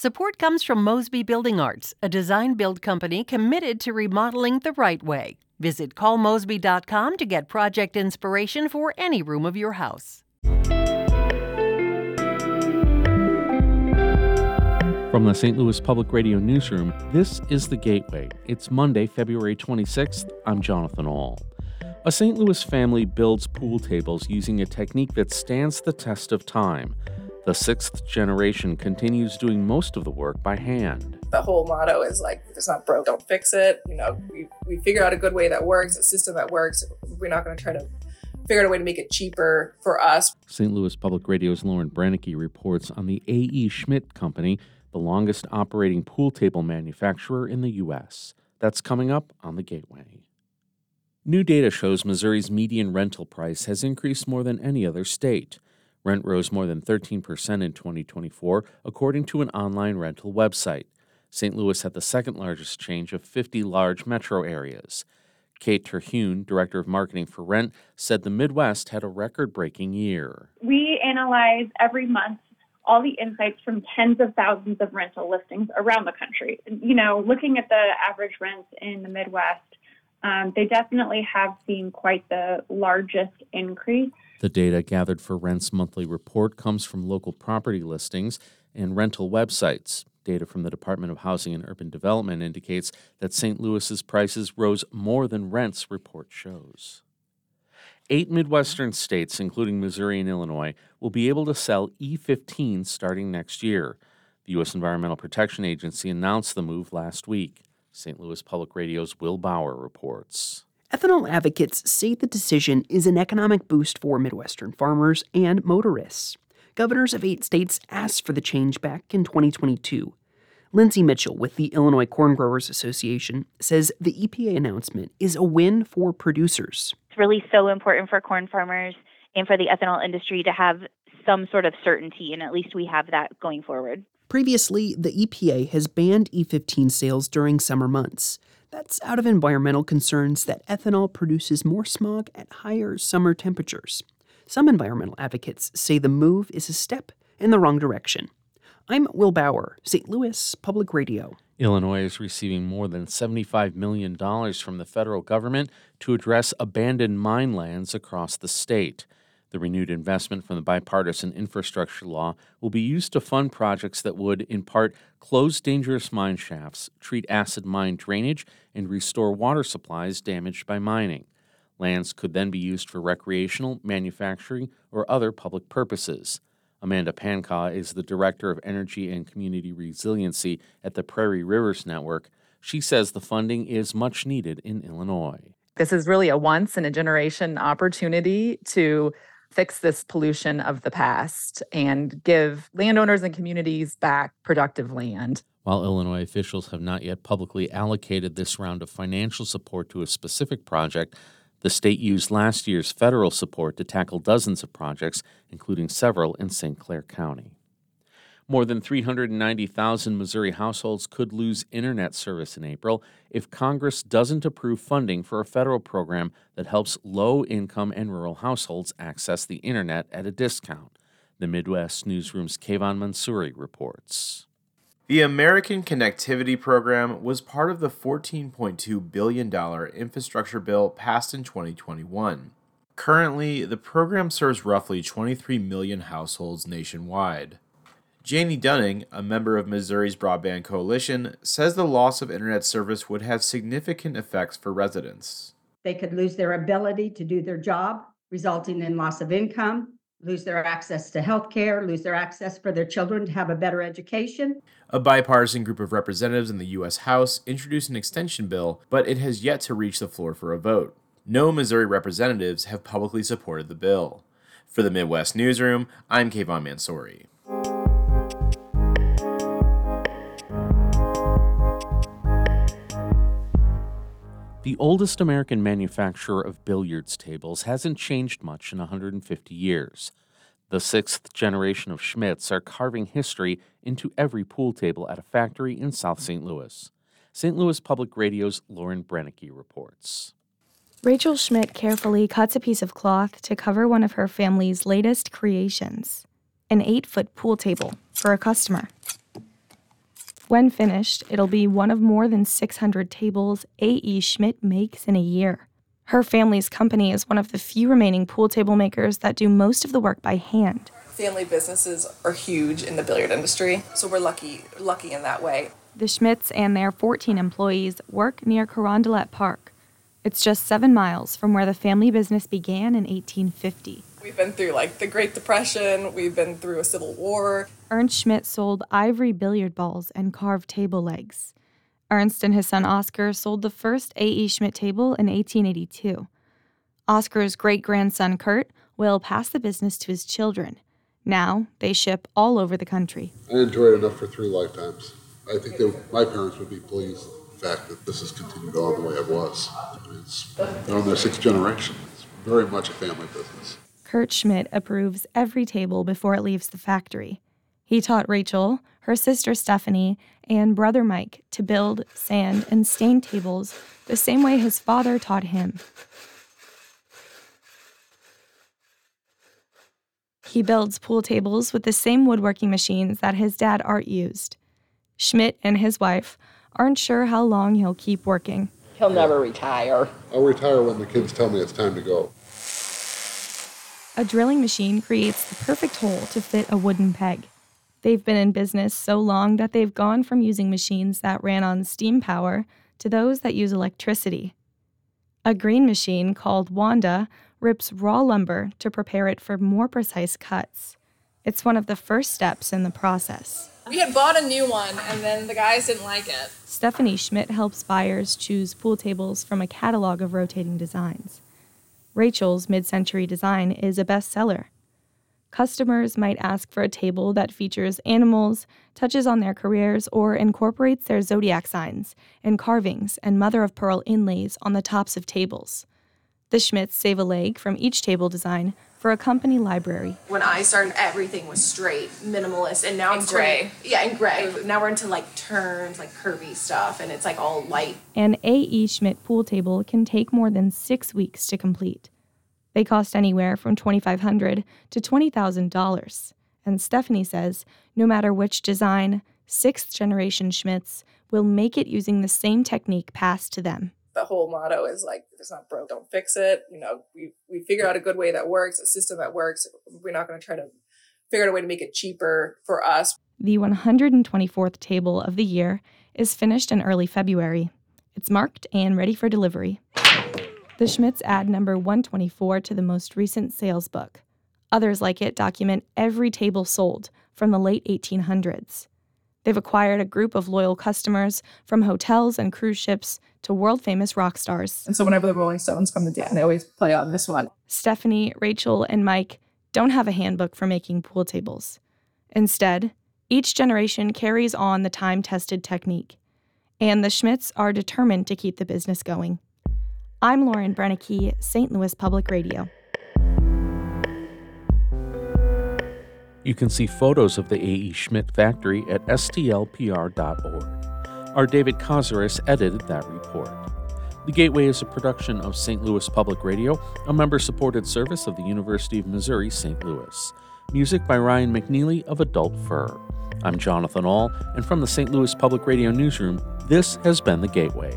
Support comes from Mosby Building Arts, a design build company committed to remodeling the right way. Visit callmosby.com to get project inspiration for any room of your house. From the St. Louis Public Radio Newsroom, this is The Gateway. It's Monday, February 26th. I'm Jonathan Ahl. A St. Louis family builds pool tables using a technique that stands the test of time. The sixth generation continues doing most of the work by hand. The whole motto is like, if it's not broke, don't fix it. You know, we, we figure out a good way that works, a system that works. We're not going to try to figure out a way to make it cheaper for us. St. Louis Public Radio's Lauren Brennecke reports on the A.E. Schmidt Company, the longest operating pool table manufacturer in the U.S. That's coming up on the Gateway. New data shows Missouri's median rental price has increased more than any other state. Rent rose more than 13% in 2024, according to an online rental website. St. Louis had the second largest change of 50 large metro areas. Kate Terhune, Director of Marketing for Rent, said the Midwest had a record breaking year. We analyze every month all the insights from tens of thousands of rental listings around the country. You know, looking at the average rents in the Midwest, um, they definitely have seen quite the largest increase. The data gathered for Rent's monthly report comes from local property listings and rental websites. Data from the Department of Housing and Urban Development indicates that St. Louis's prices rose more than Rent's report shows. Eight Midwestern states, including Missouri and Illinois, will be able to sell E15 starting next year. The U.S. Environmental Protection Agency announced the move last week. St. Louis Public Radio's Will Bauer reports. Ethanol advocates say the decision is an economic boost for Midwestern farmers and motorists. Governors of eight states asked for the change back in 2022. Lindsay Mitchell with the Illinois Corn Growers Association says the EPA announcement is a win for producers It's really so important for corn farmers and for the ethanol industry to have some sort of certainty, and at least we have that going forward. Previously, the EPA has banned E15 sales during summer months. That's out of environmental concerns that ethanol produces more smog at higher summer temperatures. Some environmental advocates say the move is a step in the wrong direction. I'm Will Bauer, St. Louis Public Radio. Illinois is receiving more than $75 million from the federal government to address abandoned mine lands across the state. The renewed investment from the bipartisan infrastructure law will be used to fund projects that would, in part, close dangerous mine shafts, treat acid mine drainage, and restore water supplies damaged by mining. Lands could then be used for recreational, manufacturing, or other public purposes. Amanda Pankau is the Director of Energy and Community Resiliency at the Prairie Rivers Network. She says the funding is much needed in Illinois. This is really a once in a generation opportunity to fix this pollution of the past and give landowners and communities back productive land. While Illinois officials have not yet publicly allocated this round of financial support to a specific project, the state used last year's federal support to tackle dozens of projects, including several in St. Clair County. More than 390,000 Missouri households could lose internet service in April if Congress doesn't approve funding for a federal program that helps low income and rural households access the internet at a discount. The Midwest Newsroom's Kavahn Mansouri reports. The American Connectivity Program was part of the $14.2 billion infrastructure bill passed in 2021. Currently, the program serves roughly 23 million households nationwide. Janie Dunning, a member of Missouri's Broadband Coalition, says the loss of internet service would have significant effects for residents. They could lose their ability to do their job, resulting in loss of income, lose their access to health care, lose their access for their children to have a better education. A bipartisan group of representatives in the U.S. House introduced an extension bill, but it has yet to reach the floor for a vote. No Missouri representatives have publicly supported the bill. For the Midwest Newsroom, I'm Kavahn Mansouri. The oldest American manufacturer of billiards tables hasn't changed much in 150 years. The sixth generation of Schmidts are carving history into every pool table at a factory in South St. Louis. St. Louis Public Radio's Lauren Brennecke reports. Rachel Schmidt carefully cuts a piece of cloth to cover one of her family's latest creations an eight foot pool table for a customer. When finished, it'll be one of more than 600 tables A.E. Schmidt makes in a year. Her family's company is one of the few remaining pool table makers that do most of the work by hand. Family businesses are huge in the billiard industry, so we're lucky lucky in that way. The Schmidts and their 14 employees work near Carondelet Park. It's just seven miles from where the family business began in 1850. We've been through like the Great Depression, we've been through a civil war. Ernst Schmidt sold ivory billiard balls and carved table legs. Ernst and his son Oscar sold the first A.E. Schmidt table in 1882. Oscar's great grandson Kurt will pass the business to his children. Now they ship all over the country. I enjoyed it enough for three lifetimes. I think that my parents would be pleased with the fact that this has continued on the way it was. I mean, it's, they're on their sixth generation. It's very much a family business. Kurt Schmidt approves every table before it leaves the factory. He taught Rachel, her sister Stephanie, and brother Mike to build, sand, and stain tables the same way his father taught him. He builds pool tables with the same woodworking machines that his dad Art used. Schmidt and his wife aren't sure how long he'll keep working. He'll never retire. I'll retire when the kids tell me it's time to go. A drilling machine creates the perfect hole to fit a wooden peg. They've been in business so long that they've gone from using machines that ran on steam power to those that use electricity. A green machine called Wanda rips raw lumber to prepare it for more precise cuts. It's one of the first steps in the process. We had bought a new one and then the guys didn't like it. Stephanie Schmidt helps buyers choose pool tables from a catalog of rotating designs. Rachel's mid century design is a bestseller. Customers might ask for a table that features animals, touches on their careers, or incorporates their zodiac signs and carvings and mother of pearl inlays on the tops of tables. The Schmidts save a leg from each table design for a company library. When I started, everything was straight, minimalist, and now And it's gray. turning- Yeah, and gray. Now we're into like turns, like curvy stuff, and it's like all light. An A.E. Schmidt pool table can take more than six weeks to complete. They cost anywhere from 2,500 to $20,000. And Stephanie says no matter which design, sixth generation Schmidts will make it using the same technique passed to them. The whole motto is like, if it's not broke, don't fix it. You know, we we figure out a good way that works, a system that works. We're not going to try to figure out a way to make it cheaper for us. The 124th table of the year is finished in early February. It's marked and ready for delivery. The Schmidts add number 124 to the most recent sales book. Others like it document every table sold from the late 1800s. They've acquired a group of loyal customers from hotels and cruise ships to world famous rock stars. And so whenever the Rolling Stones come to town, they always play on this one. Stephanie, Rachel, and Mike don't have a handbook for making pool tables. Instead, each generation carries on the time tested technique, and the Schmidts are determined to keep the business going. I'm Lauren Brennecke, St. Louis Public Radio. You can see photos of the A.E. Schmidt factory at stlpr.org. Our David Kazaris edited that report. The Gateway is a production of St. Louis Public Radio, a member supported service of the University of Missouri St. Louis. Music by Ryan McNeely of Adult Fur. I'm Jonathan Ahl, and from the St. Louis Public Radio Newsroom, this has been The Gateway.